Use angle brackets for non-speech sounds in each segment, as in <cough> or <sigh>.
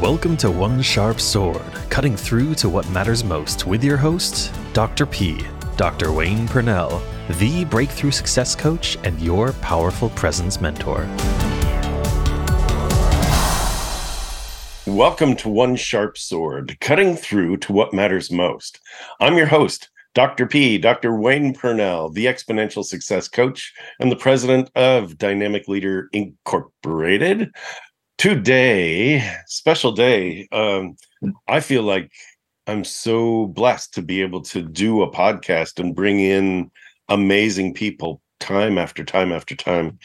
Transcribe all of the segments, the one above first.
Welcome to One Sharp Sword, cutting through to what matters most with your host, Dr. P, Dr. Wayne Purnell, the breakthrough success coach and your powerful presence mentor. Welcome to One Sharp Sword, cutting through to what matters most. I'm your host, Dr. P, Dr. Wayne Purnell, the exponential success coach and the president of Dynamic Leader Incorporated today special day um i feel like i'm so blessed to be able to do a podcast and bring in amazing people time after time after time.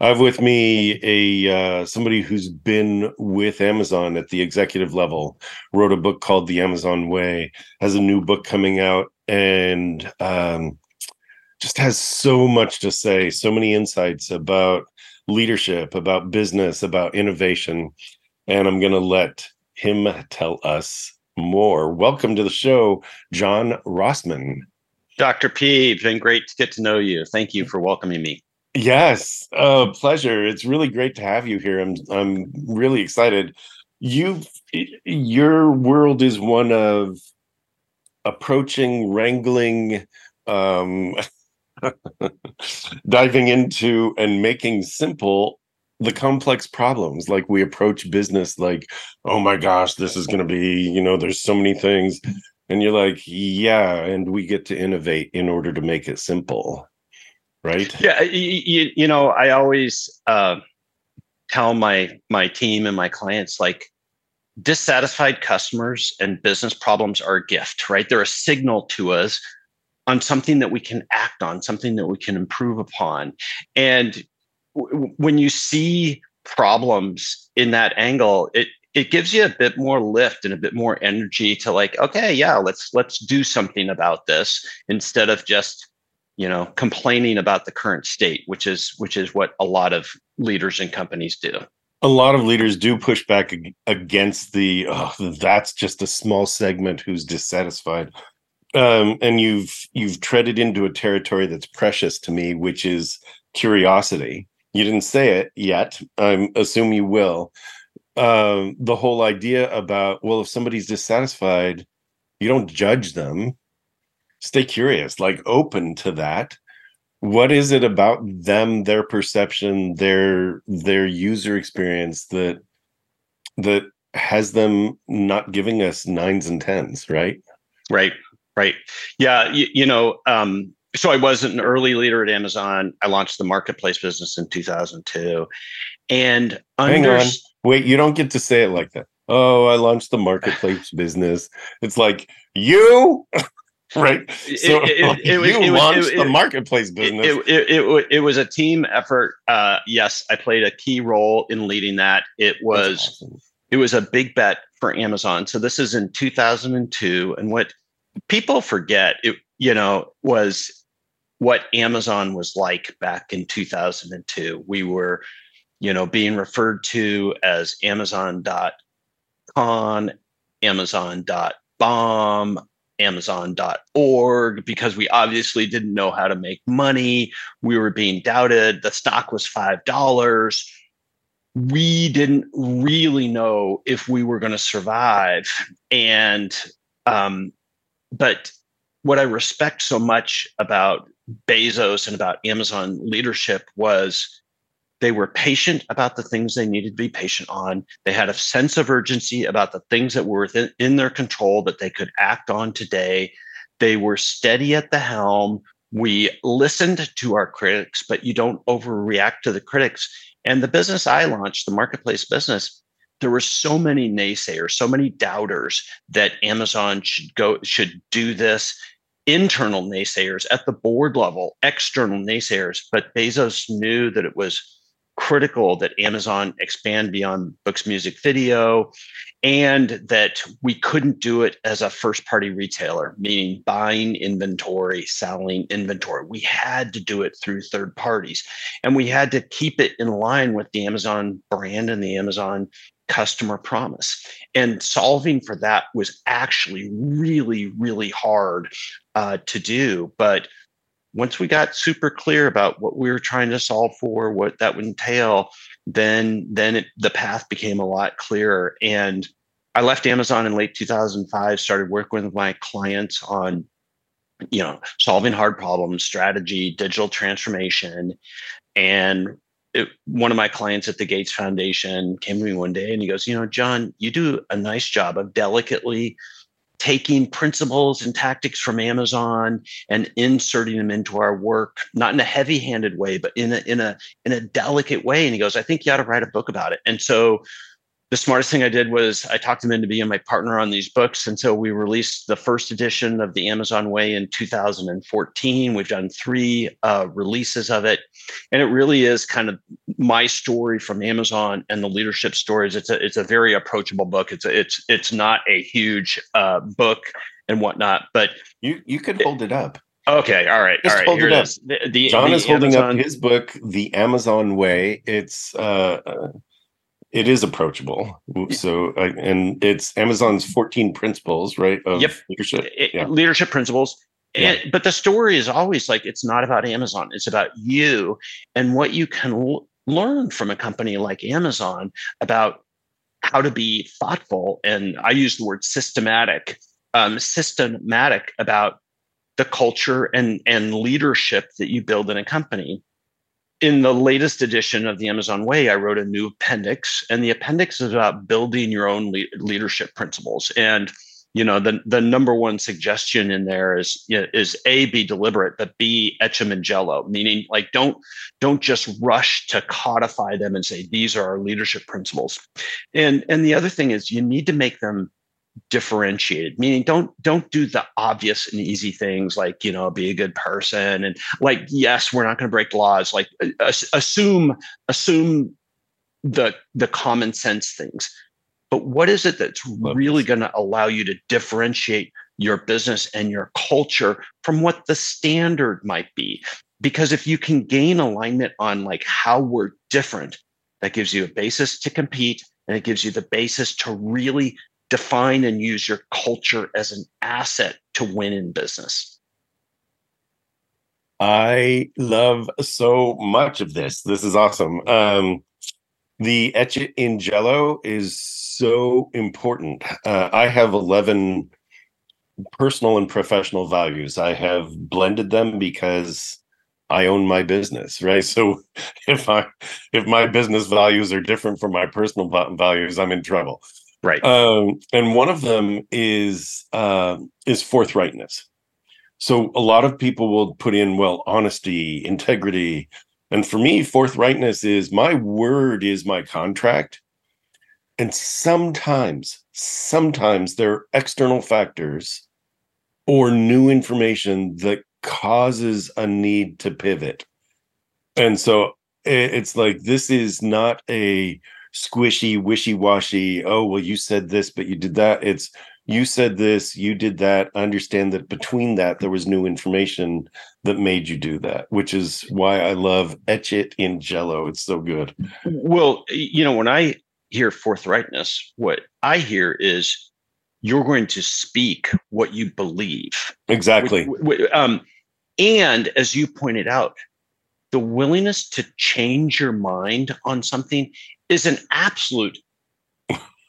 I have with me a uh, somebody who's been with amazon at the executive level wrote a book called the amazon way has a new book coming out and um just has so much to say so many insights about leadership, about business, about innovation. And I'm going to let him tell us more. Welcome to the show, John Rossman. Dr. P, it's been great to get to know you. Thank you for welcoming me. Yes, uh, pleasure. It's really great to have you here. I'm I'm really excited. You, your world is one of approaching, wrangling, um, diving into and making simple the complex problems like we approach business like oh my gosh this is going to be you know there's so many things and you're like yeah and we get to innovate in order to make it simple right? Yeah you, you know i always uh, tell my my team and my clients like dissatisfied customers and business problems are a gift right? They're a signal to us on something that we can act on, something that we can improve upon. And w- when you see problems in that angle, it it gives you a bit more lift and a bit more energy to like, okay, yeah, let's let's do something about this instead of just you know complaining about the current state, which is which is what a lot of leaders and companies do. A lot of leaders do push back against the oh, that's just a small segment who's dissatisfied um, and you've you've treaded into a territory that's precious to me, which is curiosity. You didn't say it yet. I assume you will. Um, the whole idea about well, if somebody's dissatisfied, you don't judge them. Stay curious, like open to that. What is it about them, their perception, their their user experience that that has them not giving us nines and tens, right? Right. Right. Yeah. You, you know, um, so I was an early leader at Amazon. I launched the marketplace business in 2002. And under- hang on, wait, you don't get to say it like that. Oh, I launched the marketplace <laughs> business. It's like you, <laughs> right? So it, it, it, you launched the marketplace business. It, it, was a team effort. Uh, yes, I played a key role in leading that. It was awesome. it was a big bet for Amazon. So this is in 2002, and what people forget it, you know, was what Amazon was like back in 2002. We were, you know, being referred to as Amazon.con, Amazon.bomb, Amazon.org, because we obviously didn't know how to make money. We were being doubted. The stock was $5 we didn't really know if we were going to survive and um, but what I respect so much about Bezos and about Amazon leadership was they were patient about the things they needed to be patient on. They had a sense of urgency about the things that were within in their control that they could act on today. They were steady at the helm. We listened to our critics, but you don't overreact to the critics. And the business I launched, the marketplace business, there were so many naysayers, so many doubters that Amazon should go should do this. Internal naysayers at the board level, external naysayers, but Bezos knew that it was critical that Amazon expand beyond books, music, video, and that we couldn't do it as a first party retailer, meaning buying inventory, selling inventory. We had to do it through third parties, and we had to keep it in line with the Amazon brand and the Amazon customer promise. And solving for that was actually really, really hard uh, to do. But once we got super clear about what we were trying to solve for, what that would entail, then then it, the path became a lot clearer. And I left Amazon in late 2005, started working with my clients on you know solving hard problems strategy digital transformation and it, one of my clients at the gates foundation came to me one day and he goes you know john you do a nice job of delicately taking principles and tactics from Amazon and inserting them into our work, not in a heavy-handed way, but in a in a in a delicate way. And he goes, I think you ought to write a book about it. And so the smartest thing I did was I talked him into being my partner on these books. And so we released the first edition of the Amazon Way in 2014. We've done three uh, releases of it. And it really is kind of my story from Amazon and the leadership stories. It's a, it's a very approachable book. It's a, it's, it's not a huge uh, book and whatnot, but you, you could hold it up. Okay, all right, Just all right. hold Here it up. is. The, the, John the is holding Amazon- up his book, The Amazon Way. It's uh, uh, it is approachable. So, uh, and it's Amazon's 14 principles, right? Of Yep. leadership. it- Yeah. leadership principles. Yeah. And, but the story is always like it's not about Amazon, it's about you and what you can l- learn from a company like Amazon about how to be thoughtful. And I use the word systematic, um, systematic about the culture and, and leadership that you build in a company. In the latest edition of the Amazon Way, I wrote a new appendix, and the appendix is about building your own le- leadership principles. And you know the the number one suggestion in there is you know, is a be deliberate but b etch them in jello meaning like don't don't just rush to codify them and say these are our leadership principles and and the other thing is you need to make them differentiated meaning don't don't do the obvious and easy things like you know be a good person and like yes we're not going to break laws like uh, assume assume the the common sense things. But what is it that's really going to allow you to differentiate your business and your culture from what the standard might be? Because if you can gain alignment on like how we're different that gives you a basis to compete and it gives you the basis to really define and use your culture as an asset to win in business I love so much of this. This is awesome. Um, the etch it in jello is so important. Uh, I have 11 personal and professional values. I have blended them because I own my business, right? <laughs> So if I if my business values are different from my personal values, I'm in trouble. Right Um, and one of them is uh, is forthrightness. So a lot of people will put in well honesty, integrity, and for me, forthrightness is my word is my contract. And sometimes, sometimes there are external factors or new information that causes a need to pivot. And so it's like this is not a squishy, wishy washy. Oh, well, you said this, but you did that. It's you said this, you did that. I Understand that between that, there was new information that made you do that, which is why I love Etch It in Jello. It's so good. Well, you know, when I hear forthrightness, what I hear is you're going to speak what you believe. Exactly. Um, and as you pointed out, the willingness to change your mind on something is an absolute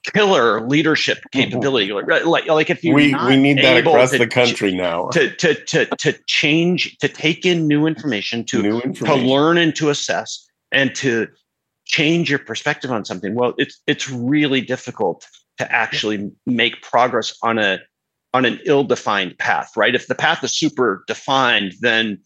killer leadership mm-hmm. capability. Like, like, if you're We we need that across to the country now. to to to to change, to take in new information, to new to learn and to assess and to change your perspective on something well it's it's really difficult to actually make progress on a on an ill-defined path right if the path is super defined then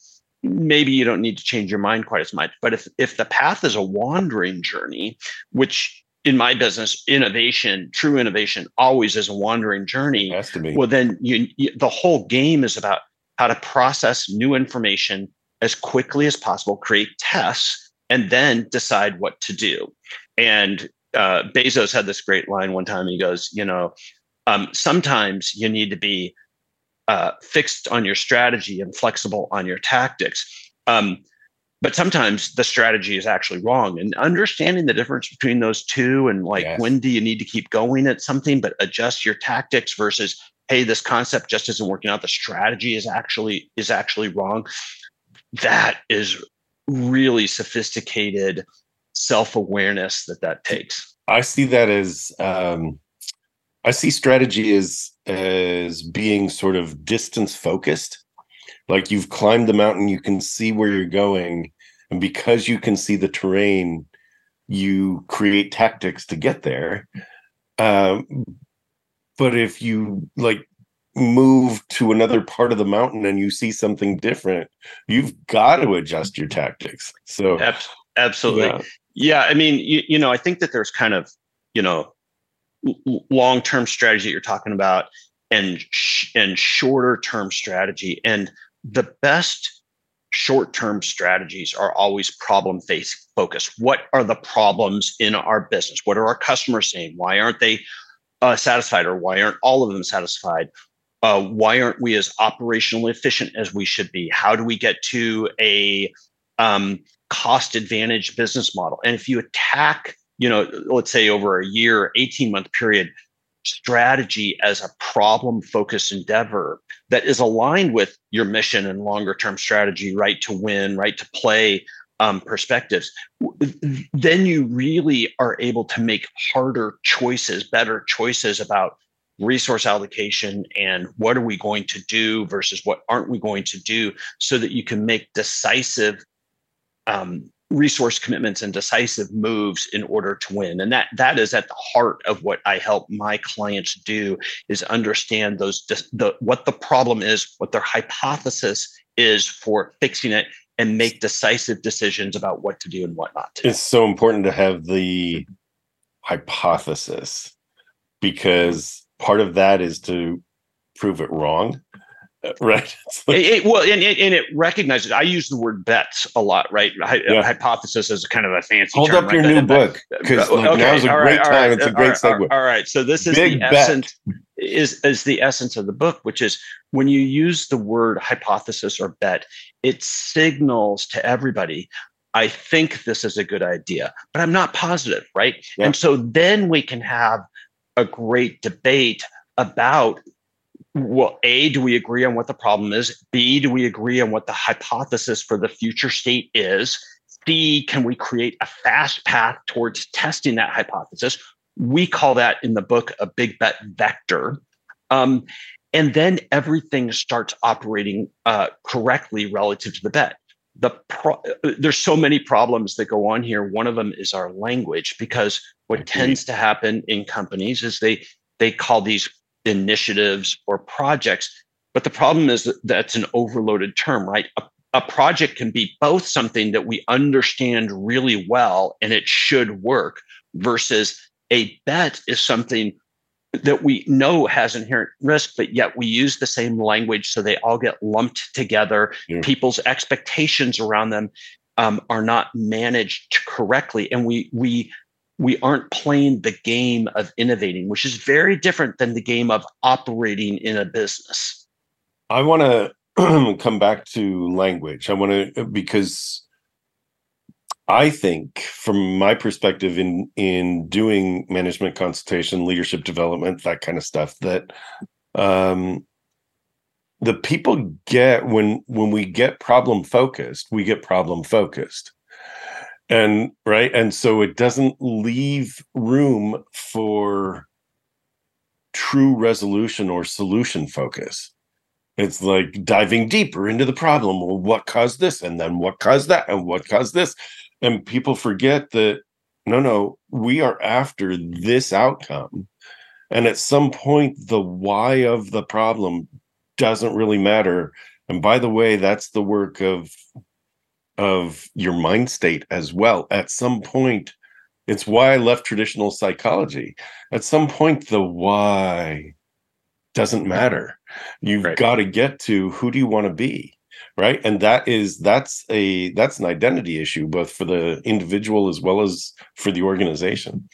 maybe you don't need to change your mind quite as much but if if the path is a wandering journey which in my business innovation true innovation always is a wandering journey It has to be. well then you, you the whole game is about how to process new information as quickly as possible create tests and then decide what to do and uh, bezos had this great line one time he goes you know um, sometimes you need to be uh, fixed on your strategy and flexible on your tactics um, but sometimes the strategy is actually wrong and understanding the difference between those two and like Yes. when do you need to keep going at something but adjust your tactics versus hey this concept just isn't working out the strategy is actually is actually wrong that is really sophisticated self-awareness that that takes i see that as um, i see strategy as as being sort of distance focused. Like you've climbed the mountain you can see where you're going and because you can see the terrain you create tactics to get there. Um, but if you like move to another part of the mountain and you see something different you've got to adjust your tactics. So absolutely. Yeah, yeah i mean you, you know i think that there's kind of you know long-term strategy that you're talking about and sh- and shorter term strategy. And the best short-term strategies are always problem face focused. What are the problems in our business? What are our customers saying? Why aren't they uh, satisfied or why aren't all of them satisfied? Uh, why aren't we as operationally efficient as we should be? How do we get to a um, cost advantage business model? And if you attack you know let's say over a year 18 month period strategy as a problem focused endeavor that is aligned with your mission and longer term strategy right to win right to play um, perspectives. Then you really are able to make harder choices better choices about resource allocation and what are we going to do versus what aren't we going to do so that you can make decisive um, resource commitments and decisive moves in order to win. And that that is at the heart of what i help my clients do is understand those the what the problem is what their hypothesis is for fixing it and make decisive decisions about what to do and what not to it's so important to have the hypothesis because part of that is to prove it wrong <laughs> right like, it, it, well and, and it recognizes i use the word bets a lot right yeah. hypothesis is kind of a fancy hold term, up your new book because like, okay, now's a great right, time right, it's a great segue all right so this is Big the bet. essence is is the essence of the book which is when you use the word hypothesis or bet it signals to everybody I think this is a good idea, but I'm not positive, right? Yeah. And so then we can have a great debate about well, A, do we agree on what the problem is? B, do we agree on what the hypothesis for the future state is? C, can we create a fast path towards testing that hypothesis? We call that in the book a big bet vector. Um, and then everything starts operating uh, correctly relative to the bet. The pro- there's so many problems that go on here. One of them is our language, because what tends to happen in companies is they they call these initiatives or projects. But the problem is that that's an overloaded term, right? A, a project can be both something that we understand really well and it should work versus a bet is something that we know has inherent risk, but yet we use the same language so they all get lumped together. Yeah. People's expectations around them um, are not managed correctly, and we we we aren't playing the game of innovating, which is very different than the game of operating in a business. I want <clears throat> to come back to language. I want to because I think, from my perspective, in in doing management consultation, leadership development, that kind of stuff, that um, the people get when when we get problem focused, we get problem focused and right? And so it doesn't leave room for true resolution or solution focus. It's like diving deeper into the problem. Well what caused this? And then what caused that? And what caused this? And people forget that no no we are after this outcome. And at some point the why of the problem doesn't really matter. And by the way that's the work of of your mind state as well. At some point, it's why I left traditional psychology. At some point, the why doesn't matter. You've right. got to get to who do you want to be? Right. And that is that's a that's an identity issue, both for the individual as well as for the organization.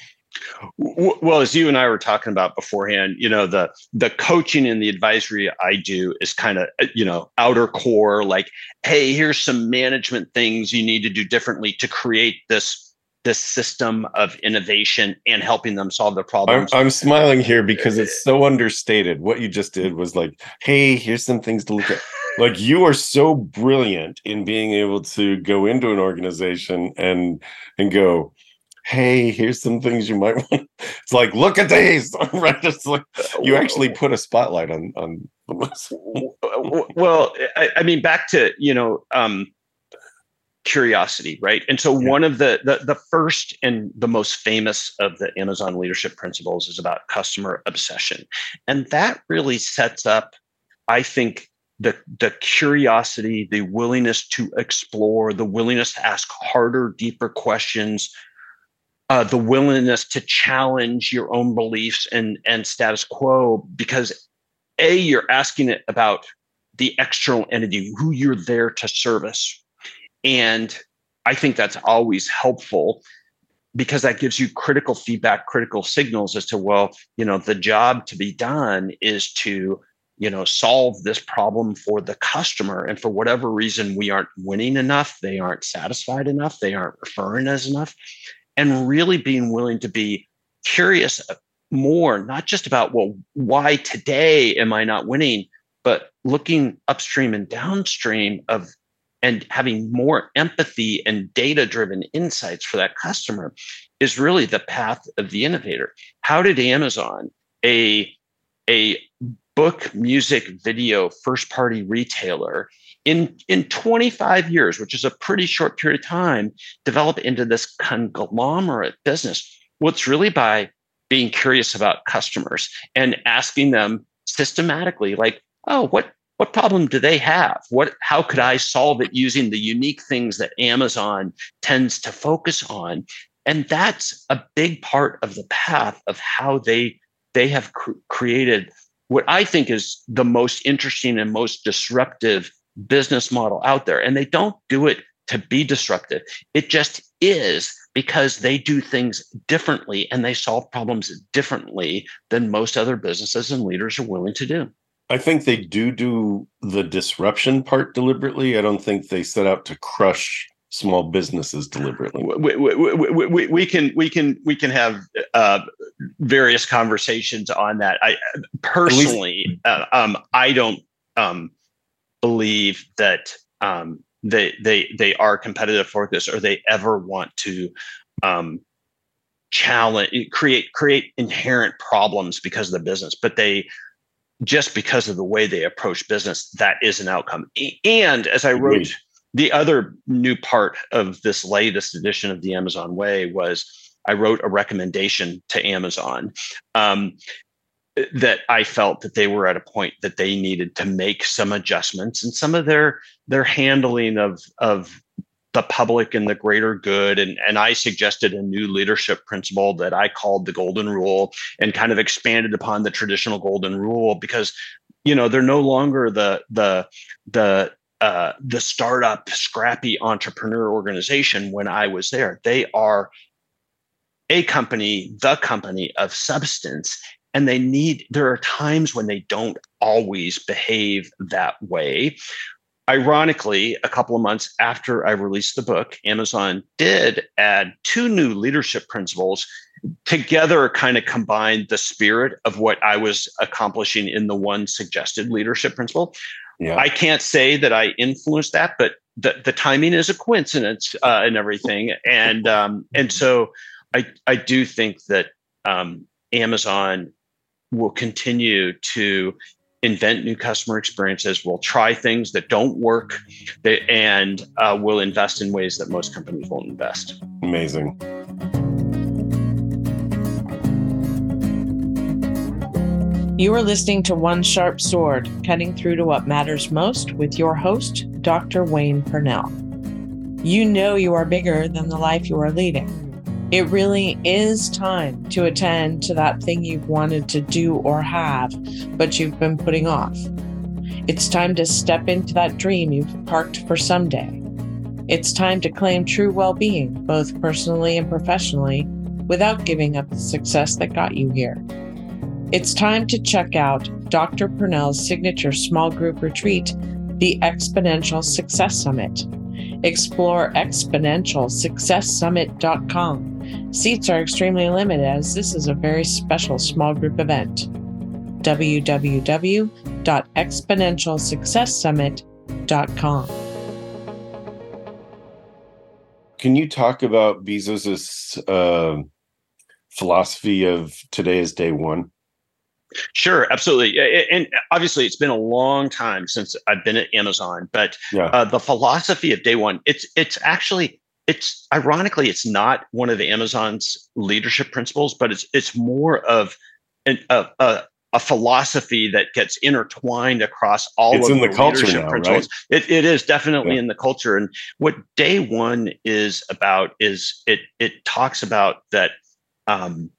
Well, as you and I were talking about beforehand, you know, the the coaching and the advisory I do is kind of, you know, outer core, like, hey, here's some management things you need to do differently to create this this system of innovation and helping them solve their problems. I'm, I'm smiling here because it's so understated. What you just did was like, hey, here's some things to look at. like you are so brilliant in being able to go into an organization and and go hey here's some things you might <laughs> want. It's like look at these <laughs> right? It's like you actually put a spotlight on on the well I, I mean back to you know um curiosity right? And so yeah. one of the, the the first and the most famous of the amazon leadership principles is about customer obsession. And that really sets up i think the the curiosity the willingness to explore the willingness to ask harder deeper questions uh, the willingness to challenge your own beliefs and and status quo because a you're asking it about the external entity who you're there to service and I think that's always helpful because that gives you critical feedback, critical signals as to, well, you know, the job to be done is to, you know, solve this problem for the customer. And for whatever reason, we aren't winning enough, they aren't satisfied enough, they aren't referring us enough. And really being willing to be curious more, not just about, well, why today am I not winning, but looking upstream and downstream of and having more empathy and data driven insights for that customer is really the path of the innovator. How did Amazon, a, a book, music, video, first party retailer, in, in 25 years, which is a pretty short period of time, develop into this conglomerate business? Well, it's really by being curious about customers and asking them systematically, like, oh, what what problem do they have what how could i solve it using the unique things that amazon tends to focus on and that's a big part of the path of how they they have cr- created what i think is the most interesting and most disruptive business model out there and they don't do it to be disruptive it just is because they do things differently and they solve problems differently than most other businesses and leaders are willing to do I think they do do the disruption part deliberately. I don't think they set out to crush small businesses deliberately. We, we, we, we can we can we can have uh, various conversations on that. I personally, uh, um, I don't um, believe that um, they they they are competitive for this or they ever want to um, challenge create create inherent problems because of the business, but they just because of the way they approach business, that is an outcome. And as I wrote, the other new part of this latest edition of the Amazon Way was I wrote a recommendation to Amazon um, that I felt that they were at a point that they needed to make some adjustments and some of their their handling of of the public and the greater good. And, and I suggested a new leadership principle that I called the golden rule and kind of expanded upon the traditional golden rule because, you know, they're no longer the, the, the, uh, the startup scrappy entrepreneur organization when I was there. They are a company, the company of substance. And they need, there are times when they don't always behave that way ironically, a couple of months after I released the book, Amazon did add two new leadership principles together, kind of combined the spirit of what I was accomplishing in the one suggested leadership principle. Yeah. I can't say that I influenced that, but the, the timing is a coincidence uh, and everything. And um, and so I I do think that um, Amazon will continue to invent new customer experiences. We'll try things that don't work, and uh, we'll invest in ways that most companies won't invest. Amazing. You are listening to One Sharp Sword, cutting through to what matters most with your host, Dr. Wayne Purnell. You know you are bigger than the life you are leading. It really is time to attend to that thing you've wanted to do or have, but you've been putting off. It's time to step into that dream you've parked for someday. It's time to claim true well being, both personally and professionally, without giving up the success that got you here. It's time to check out Dr. Purnell's signature small group retreat, the Exponential Success Summit. Explore exponentialsuccesssummit.com Seats are extremely limited as this is a very special small group event. www.exponentialsuccesssummit.com. Can you talk about Bezos's uh, philosophy of today is day one? Sure, absolutely. And obviously, it's been a long time since I've been at Amazon, but yeah. uh, the philosophy of day one, it's it's actually it's ironically it's not one of the Amazon's leadership principles, but it's it's more of an, a, a, a philosophy that gets intertwined across all it's of in the, the culture now, principles. Right? It, it is definitely yeah. in the culture. And what day one is about is it it talks about that um,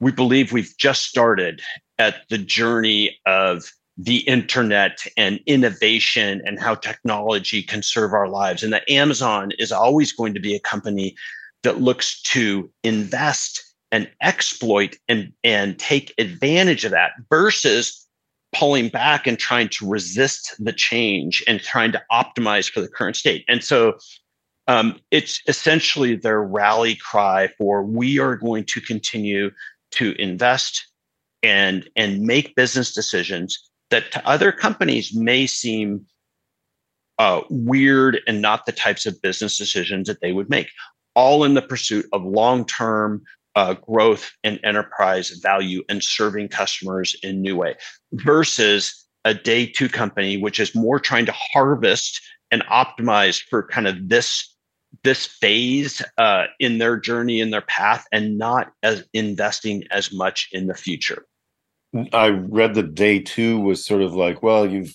we believe we've just started at the journey of the internet and innovation and how technology can serve our lives. And that Amazon is always going to be a company that looks to invest and exploit and, and take advantage of that versus pulling back and trying to resist the change and trying to optimize for the current state. And so um, it's essentially their rally cry for we are going to continue to invest and and make business decisions that to other companies may seem uh, weird and not the types of business decisions that they would make all in the pursuit of long-term uh, growth and enterprise value and serving customers in new way versus a day two company which is more trying to harvest and optimize for kind of this this phase uh, in their journey in their path and not as investing as much in the future i read that day two was sort of like well you've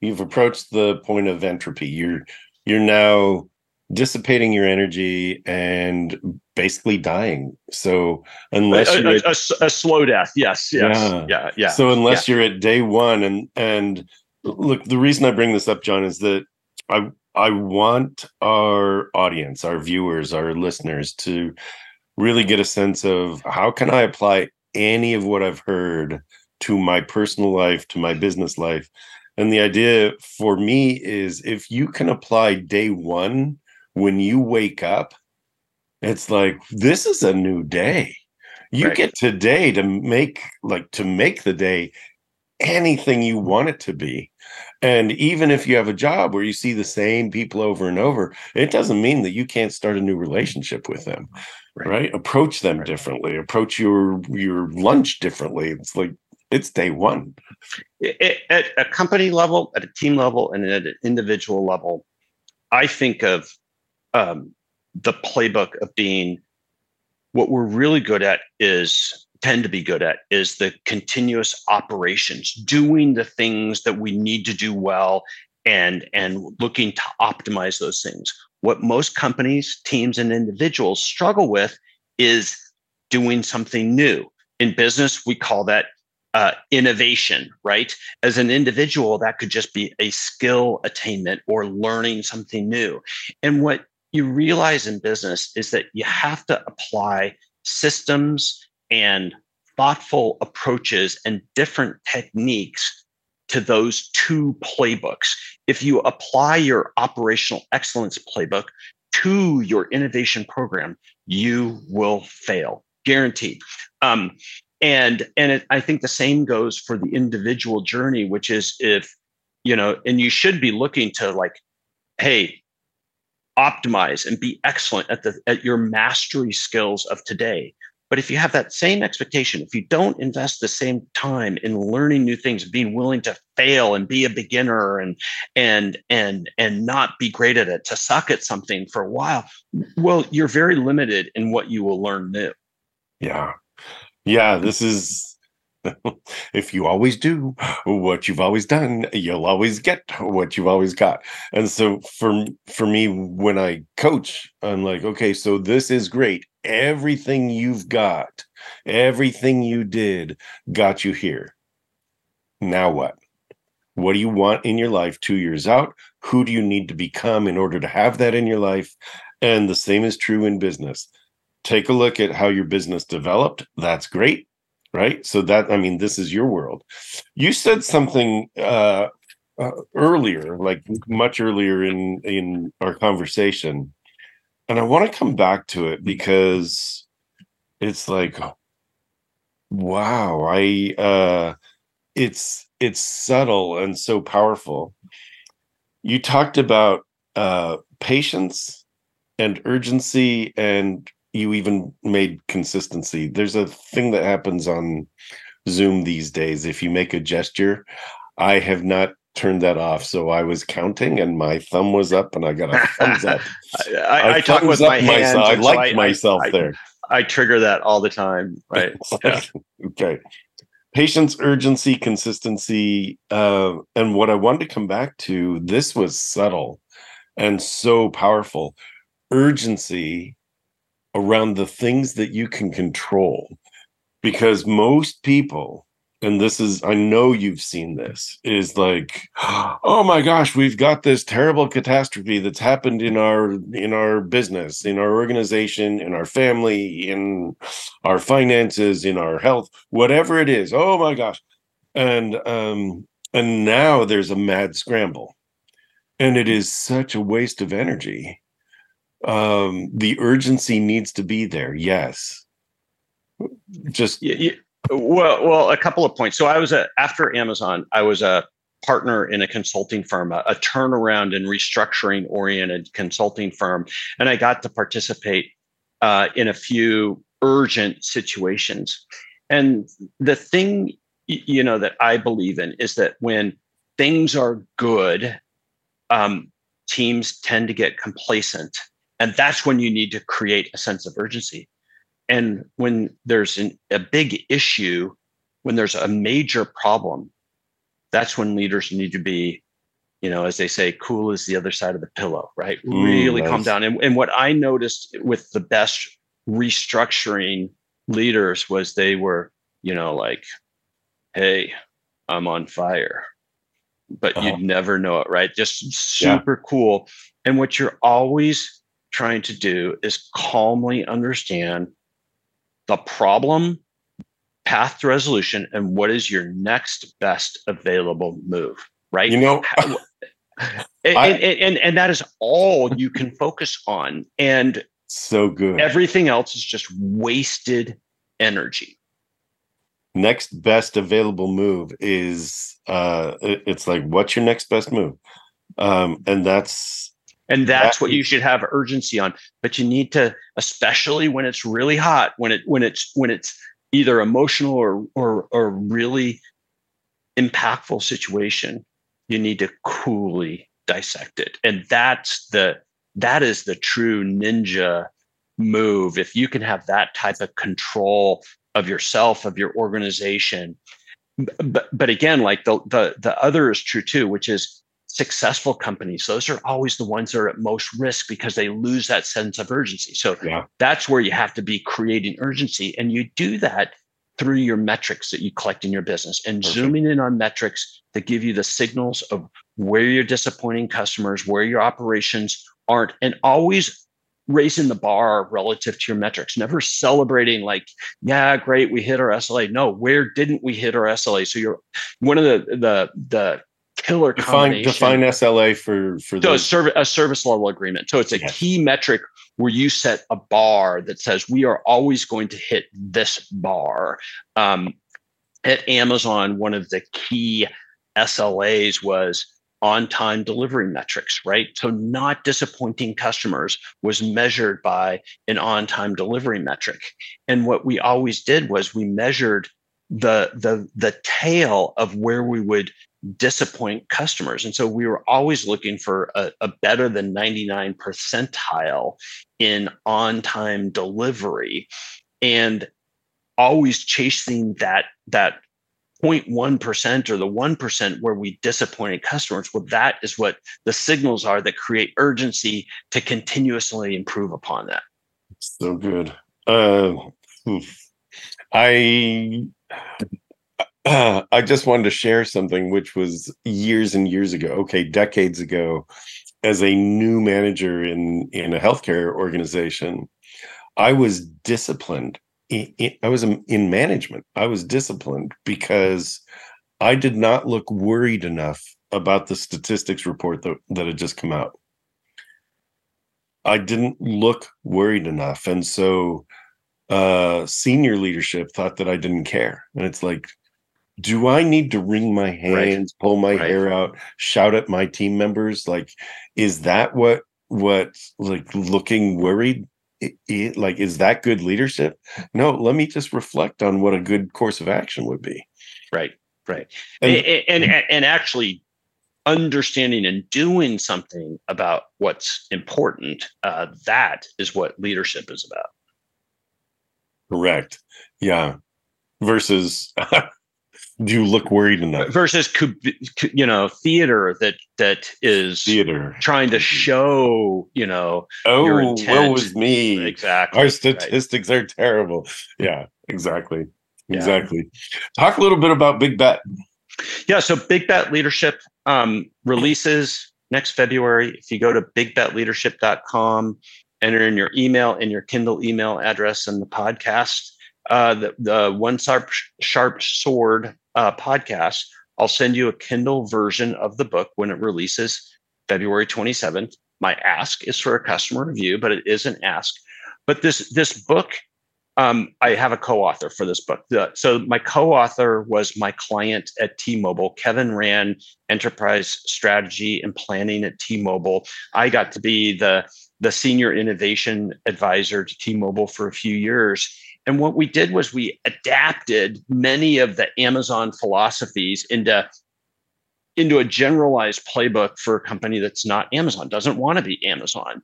you've approached the point of entropy. You're you're now dissipating your energy and basically dying. So unless a, a, at, a, a slow death. Yes yes. Yeah. Yeah, yeah. so unless yeah. you're at day one and and look the reason i bring this up john is that i I want our audience, our viewers, our listeners to really get a sense of how can I apply any of what I've heard to my personal life, to my business life. And the idea for me is if you can apply day one when you wake up, it's like this is a new day. You right. get today to make like to make the day anything you want it to be. And even if you have a job where you see the same people over and over, it doesn't mean that you can't start a new relationship with them. Right. right? Approach them right. differently. Approach your your lunch differently. It's like it's day one. At a company level, at a team level, and at an individual level, I think of um, the playbook of being what we're really good at is tend to be good at is the continuous operations, doing the things that we need to do well and and looking to optimize those things. What most companies, teams and individuals struggle with is doing something new. In business, we call that uh, innovation, right? As an individual, that could just be a skill attainment or learning something new. And what you realize in business is that you have to apply systems and thoughtful approaches and different techniques to those two playbooks. If you apply your operational excellence playbook to your innovation program, you will fail, guaranteed. Um, and and it, I think the same goes for the individual journey, which is if you know, and you should be looking to like, hey, optimize and be excellent at the at your mastery skills of today but if you have that same expectation, if you don't invest the same time in learning new things, being willing to fail and be a beginner and and and and not be great at it, to suck at something for a while, well, you're very limited in what you will learn new. Yeah. Yeah, this is <laughs> if you always do what you've always done, you'll always get what you've always got. And so for for me when I coach, I'm like, okay, so this is great everything you've got, everything you did got you here. Now what? What do you want in your life two years out? Who do you need to become in order to have that in your life? And the same is true in business. Take a look at how your business developed. That's great, right? So that I mean, this is your world. You said something uh, uh, earlier, like much earlier in in our conversation, and I want to come back to it because it's like wow, I uh it's it's subtle and so powerful. You talked about uh, patience and urgency, and you even made consistency. There's a thing that happens on Zoom these days. If you make a gesture, I have not turned that off. So I was counting and my thumb was up and I got a thumbs up. <laughs> I, I, I talk with my hands. Myself. I like so myself I, there. I trigger that all the time. Right. <laughs> Yeah. okay. Patience, urgency, consistency. Uh, and what I wanted to come back to, this was subtle and so powerful. Urgency around the things that you can control. Because most people, and this is i know you've seen this is like <gasps> oh my gosh we've got this terrible catastrophe that's happened in our in our business in our organization in our family in our finances in our health whatever it is. Oh my gosh. And um and now there's a mad scramble. And it is such a waste of energy um the urgency needs to be there yes just yeah, yeah well, well, a couple of points. So I was a after Amazon, I was a partner in a consulting firm, a, a turnaround and restructuring oriented consulting firm, and I got to participate uh, in a few urgent situations. And the thing, you know, that I believe in is that when things are good, um, teams tend to get complacent, and that's when you need to create a sense of urgency. And when there's an, a big issue, when there's a major problem, that's when leaders need to be, you know, as they say, cool as the other side of the pillow, right? Mm, really nice. calm down. And, and what I noticed with the best restructuring leaders was they were, you know, like, hey, I'm on fire. But uh-huh. you'd never know it, right? Just super yeah. cool. And what you're always trying to do is calmly understand the problem, path to resolution, and what is your next best available move, right? You know, and, I, and, and, and that is all you can focus on. And so good. Everything else is just wasted energy. Next best available move is uh it's like what's your next best move? Um and that's and that's what you should have urgency on. But you need to especially when it's really hot when it when it's when it's either emotional or or or really impactful situation you need to coolly dissect it. And that's the that is the true ninja move. If you can have that type of control of yourself of your organization. But but again like the the the other is true too which is successful companies. Those are always the ones that are at most risk because they lose that sense of urgency. So yeah. that's where you have to be creating urgency and you do that through your metrics that you collect in your business and Perfect. zooming in on metrics that give you the signals of where you're disappointing customers where your operations aren't and always raising the bar relative to your metrics. Never celebrating like yeah great we hit our sla no where didn't we hit our sla so you're one of the the the killer define, define SLA for for so a, service a service level agreement. So it's a key metric where you set a bar that says we are always going to hit this bar. Um, at Amazon, one of the key SLAs was on time delivery metrics, right? So not disappointing customers was measured by an on time delivery metric. And what we always did was we measured the the the tail of where we would disappoint customers. And so we were always looking for a, a better than 99 percentile in on time delivery and always chasing that, that 0.1% or the 1% where we disappointed customers. Well, that is what the signals are that create urgency to continuously improve upon that. So good. Uh, I uh, <clears throat> I just wanted to share something which was years and years ago, okay, decades ago, as a new manager in in a healthcare organization, I was disciplined. I was in management. I was disciplined because I did not look worried enough about the statistics report that, that had just come out. I didn't look worried enough. And so uh, senior leadership thought that I didn't care. And it's like, do I need to wring my hands, right. pull my right. hair out, shout at my team members? Like, is that what what like looking worried? It, it, like, is that good leadership? No, let me just reflect on what a good course of action would be. Right, right, and and, and, and actually understanding and doing something about what's important. Uh, that is what leadership is about. Correct. Yeah. Versus <laughs> do you look worried enough? Versus could you know theater that that is theater. trying to show you know oh what was me. Exactly our statistics right. are terrible. Yeah exactly exactly. Talk a little bit about big bet yeah so big bet leadership um, releases next february. If you go to bigbetleadership.com enter in your email and your kindle email address and the podcast uh, the, the one sharp sharp sword uh, podcast, I'll send you a Kindle version of the book when it releases February 27th. My ask is for a customer review, but it is an ask. But this this book, um, I have a co-author for this book. The, so my co-author was my client at T-Mobile. Kevin ran enterprise strategy and planning at T-Mobile. I got to be the the senior innovation advisor to T-Mobile for a few years and what we did was we adapted many of the Amazon philosophies into into a generalized playbook for a company that's not Amazon, doesn't want to be Amazon.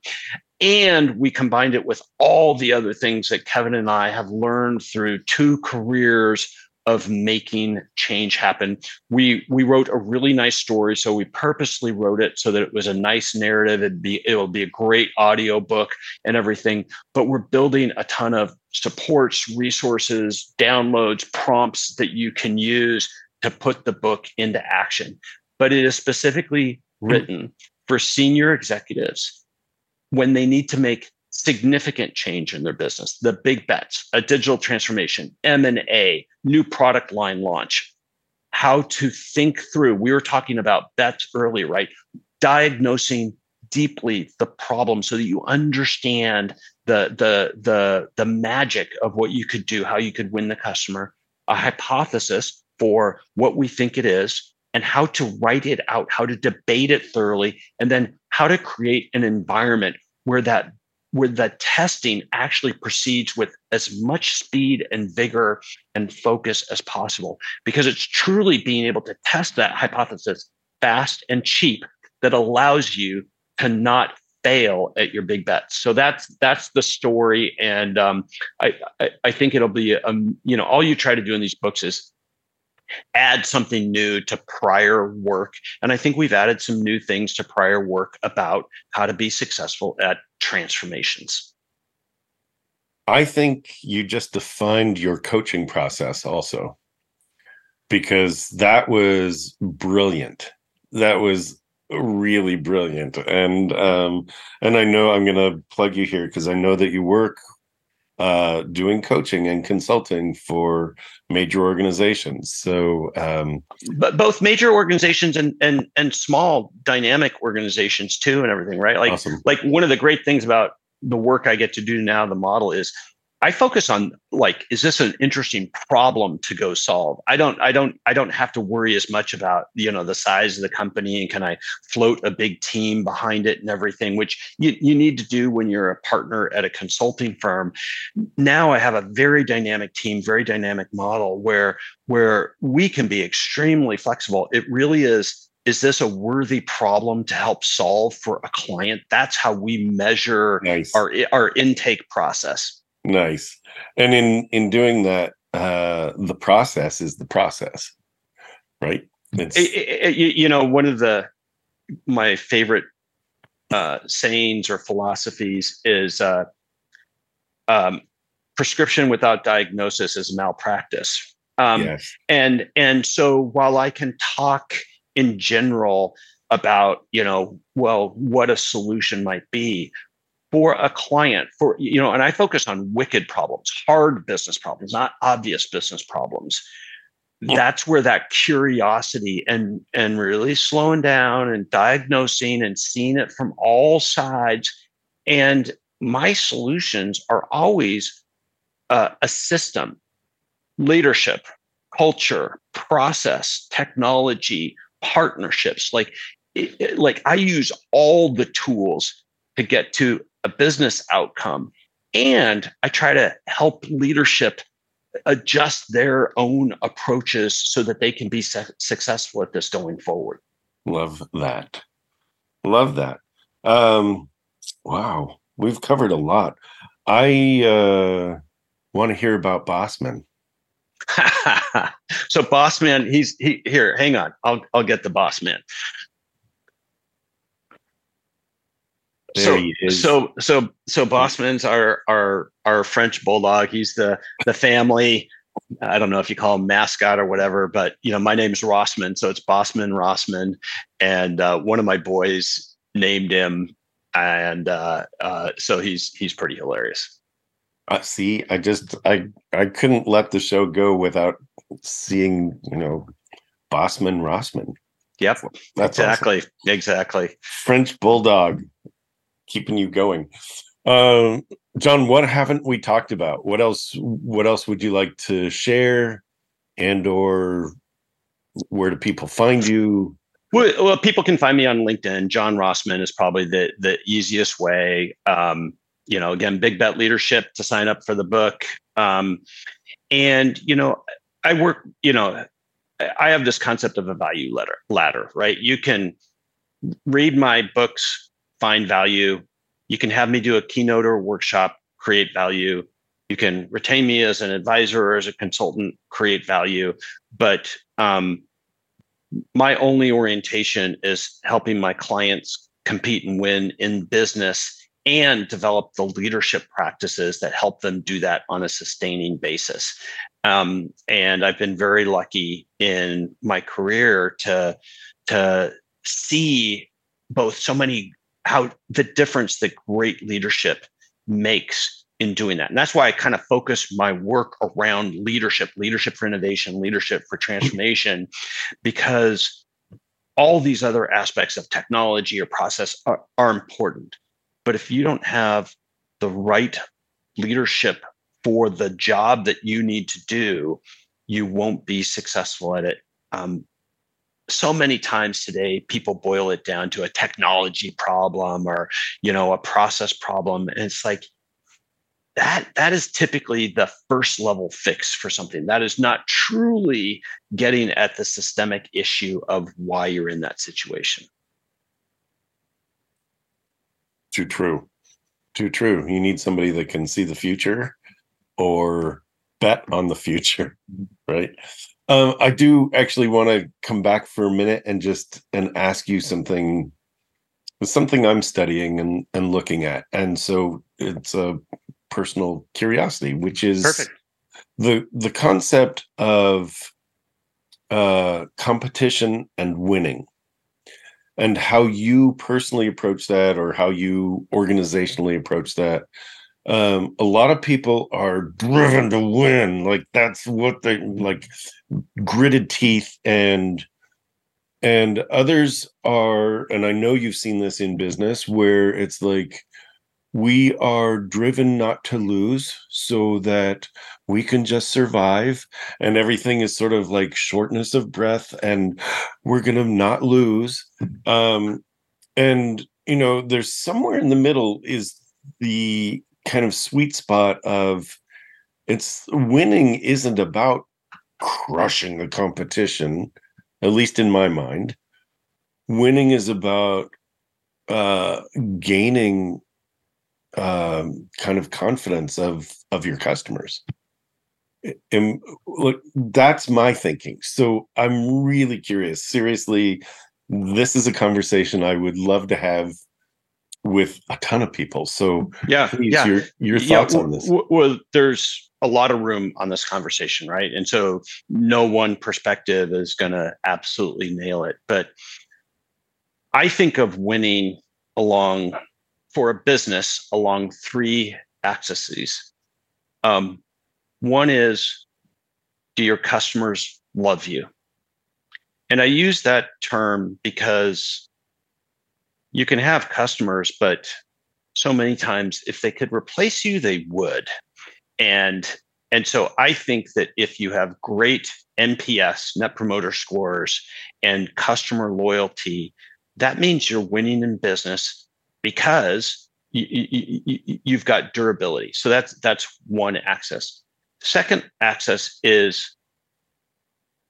And we combined it with all the other things that Kevin and I have learned through two careers of making change happen. We we wrote a really nice story, so we purposely wrote it so that it was a nice narrative. It'd be it will be a great audio book and everything. But we're building a ton of supports, resources, downloads, prompts that you can use to put the book into action. But it is specifically hmm. written for senior executives when they need to make significant change in their business. The big bets a digital transformation m&a new product line launch how to think through. We were talking about bets earlier right? Diagnosing deeply the problem so that you understand the the the the magic of what you could do how you could win the customer a hypothesis for what we think it is and how to write it out how to debate it thoroughly and then how to create an environment where that where the testing actually proceeds with as much speed and vigor and focus as possible. Because it's truly being able to test that hypothesis fast and cheap that allows you to not fail at your big bets so that's that's the story and um, I, I, I think it'll be um, you know all you try to do in these books is add something new to prior work. And I think we've added some new things to prior work about how to be successful at transformations. I think you just defined your coaching process also, because that was brilliant. That was really brilliant and um and i know i'm going to plug you here because i know that you work uh, doing coaching and consulting for major organizations. So, um, but both major organizations and and and small dynamic organizations too, and everything, right? Like, awesome. like one of the great things about the work I get to do now, the model is I focus on like, is this an interesting problem to go solve? I don't, I don't, I don't have to worry as much about you know the size of the company and can I float a big team behind it and everything, which you, you need to do when you're a partner at a consulting firm. Now I have a very dynamic team, very dynamic model where where we can be extremely flexible. It really is is this a worthy problem to help solve for a client that's how we measure nice. our our intake process Nice. And in in doing that, uh, the process is the process, right? It's it, it, you know, one of the my favorite uh, sayings or philosophies is uh, um, prescription without diagnosis is malpractice. Um, yes. And and so while I can talk in general about you know well what a solution might be for a client for you know and i focus on wicked problems hard business problems not obvious business problems yeah. that's where that curiosity and and really slowing down and diagnosing and seeing it from all sides and my solutions are always uh, a system leadership culture, process, technology, partnerships. Like, it, like I use all the tools to get to a business outcome, and I try to help leadership adjust their own approaches so that they can be su- successful at this going forward. Love that. Love that. Um, wow, we've covered a lot. I uh, want to hear about Bossman. <laughs> so Bossman, he's he here. Hang on, I'll I'll get the Bossman. There so he is. so so so Bossman's our our our French bulldog. He's the the family. I don't know if you call him mascot or whatever, but you know my name's Rossman, so it's Bossman Rossman, and uh, one of my boys named him, and uh, uh, so he's he's pretty hilarious. Uh, see, I just I I couldn't let the show go without seeing you know Bossman Rossman. Yep, That's awesome. exactly, exactly. French bulldog, keeping you going. Um, John, what haven't we talked about? What else? What else would you like to share, and or where do people find you? Well, people can find me on LinkedIn. John Rossman is probably the the easiest way. Um, you know, again, Big Bet Leadership to sign up for the book. Um, and you know, I work. You know, I have this concept of a value ladder. Ladder, right? You can read my books, find value. You can have me do a keynote or a workshop, create value. You can retain me as an advisor or as a consultant, create value. But um, my only orientation is helping my clients compete and win in business and develop the leadership practices that help them do that on a sustaining basis. Um, and I've been very lucky in my career to to see both so many how the difference that great leadership makes in doing that. And that's why I kind of focus my work around leadership, leadership for innovation, leadership for transformation, because all these other aspects of technology or process are, are important. But if you don't have the right leadership for the job that you need to do, you won't be successful at it. Um, so many times today people boil it down to a technology problem or you know a process problem and it's like that that is typically the first level fix for something that is not truly getting at the systemic issue of why you're in that situation Too true. Too true. You need somebody that can see the future or bet on the future, <laughs> right? Um, I do actually want to come back for a minute and just and ask you something something I'm studying and and looking at. And so it's a personal curiosity, which is perfect the the concept of uh competition and winning and how you personally approach that or how you organizationally approach that um a lot of people are driven to win like that's what they like gritted teeth and and others are and i know you've seen this in business where it's like we are driven not to lose so that we can just survive and everything is sort of like shortness of breath and we're going to not lose. Um and you know there's somewhere in the middle is the kind of sweet spot of it's winning isn't about crushing the competition at least in my mind. Winning is about uh gaining um, kind of confidence of of your customers. And look that's my thinking. So i'm really curious. Seriously this is a conversation i would love to have with a ton of people. So yeah please yeah. your your Yeah, thoughts on w- this. w- well there's a lot of room on this conversation right? And so no one perspective is going to absolutely nail it. But i think of winning along for a business along three axes. Um, one is do your customers love you? And i use that term because you can have customers but so many times if they could replace you they would and And so I think that if you have great NPS, net promoter scores, and customer loyalty, that means you're winning in business because you, you, you've got durability. So that's that's one axis. Second axis is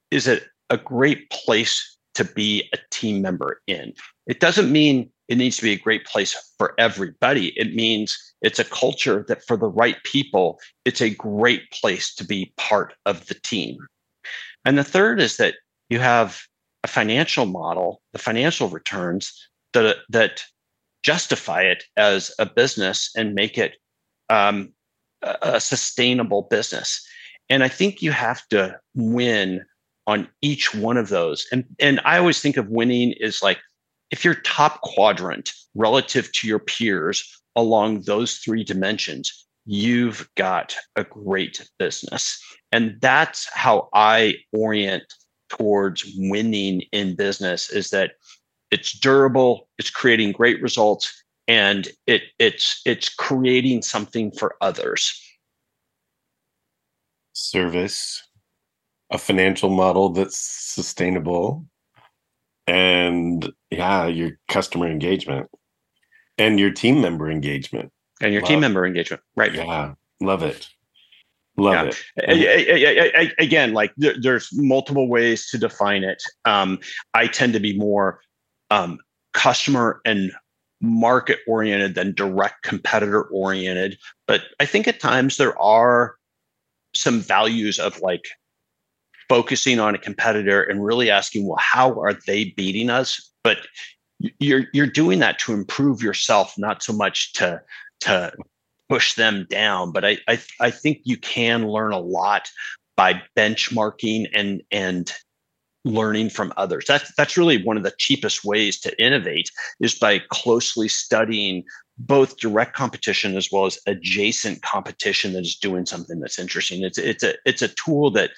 is it a great place to be a team member in? It doesn't mean it needs to be a great place for everybody. It means it's a culture that for the right people, it's a great place to be part of the team. And the third is that you have a financial model, the financial returns that that justify it as a business and make it um, a sustainable business. And I think you have to win on each one of those. And and I always think of winning is like if you're top quadrant relative to your peers along those three dimensions, you've got a great business. And that's how I orient towards winning in business is that it's durable, it's creating great results, and it it's it's creating something for others. Service, a financial model that's sustainable, and yeah, your customer engagement and your team member engagement and your love. team member engagement, right? Yeah, love it. Love yeah. it. again, like there's multiple ways to define it. Um, I tend to be more um, customer and market oriented than direct competitor oriented. But I think at times there are some values of like focusing on a competitor and really asking, well, how are they beating us? But you're you're doing that to improve yourself, not so much to to push them down. But I I, I think you can learn a lot by benchmarking and and learning from others. That's that's really one of the cheapest ways to innovate is by closely studying both direct competition as well as adjacent competition that is doing something that's interesting. It's it's a it's a tool that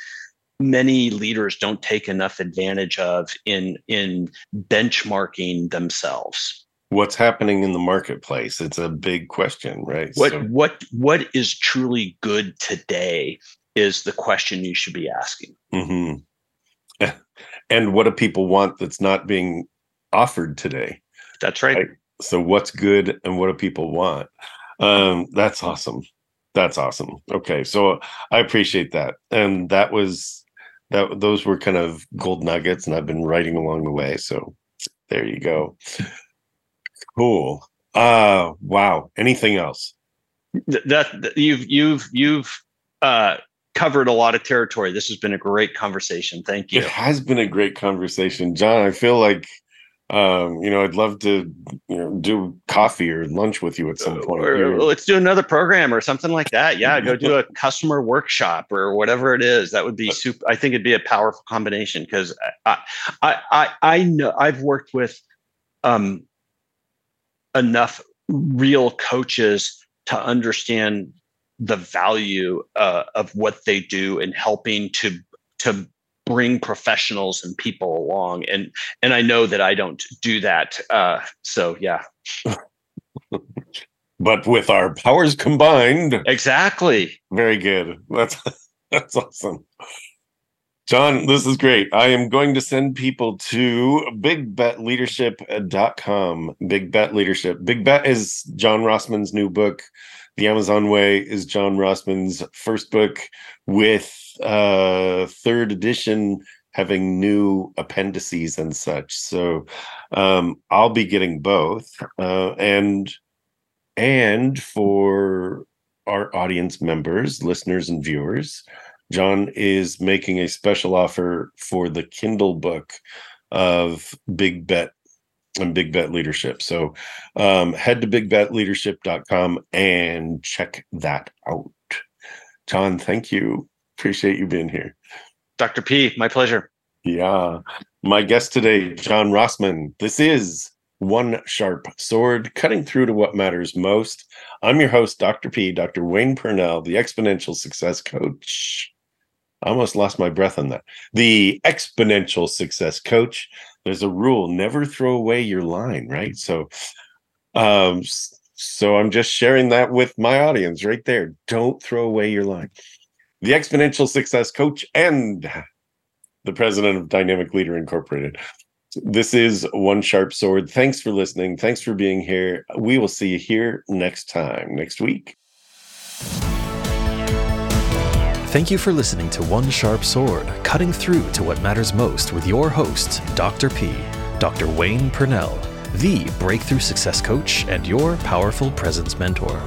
many leaders don't take enough advantage of in in benchmarking themselves. What's happening in the marketplace? It's a big question right? What so. what what is truly good today is the question you should be asking. Mm-hmm. <laughs> and what do people want that's not being offered today? That's right. right? So what's good and what do people want? Um that's awesome. That's awesome. Okay so i appreciate that. And that was that those were kind of gold nuggets and i've been writing along the way so there you go. Cool. Uh wow. Anything else? That, that you've you've you've uh covered a lot of territory. This has been a great conversation. Thank you. It has been a great conversation. John i feel like um, you know, I'd love to you know, do coffee or lunch with you at some point. Or, let's do another program or something like that. Yeah, go do a <laughs> customer workshop or whatever it is. That would be super. I think it'd be a powerful combination because I, I, I, I know I've worked with um, enough real coaches to understand the value uh, of what they do in helping to to bring professionals and people along and and i know that i don't do that uh so yeah. <laughs> But with our powers combined. Exactly. Very good. That's <laughs> that's awesome. John this is great. I am going to send people to bigbetleadership.com big bet leadership big bet is john rossman's new book. The amazon way is john rossman's first book with uh, third edition having new appendices and such. So um, I'll be getting both, uh, and and for our audience members, listeners, and viewers, John is making a special offer for the Kindle book of Big Bet and Big Bet Leadership. So um, head to bigbetleadership.com and check that out. John, thank you. Appreciate you being here. Dr. P, my pleasure. Yeah. My guest today, John Rossman. This is One Sharp Sword, cutting through to what matters most. I'm your host, Dr. P, Dr. Wayne Pernell, the exponential success coach. I almost lost my breath on that. The exponential success coach. There's a rule never throw away your line, right? So, um, so I'm just sharing that with my audience right there. Don't throw away your line. The exponential success coach, and the president of Dynamic Leader Incorporated. This is One Sharp Sword. Thanks for listening. Thanks for being here. We will see you here next time, next week. Thank you for listening to One Sharp Sword, cutting through to what matters most with your host, Dr. P, Dr. Wayne Pernell, the breakthrough success coach and your powerful presence mentor.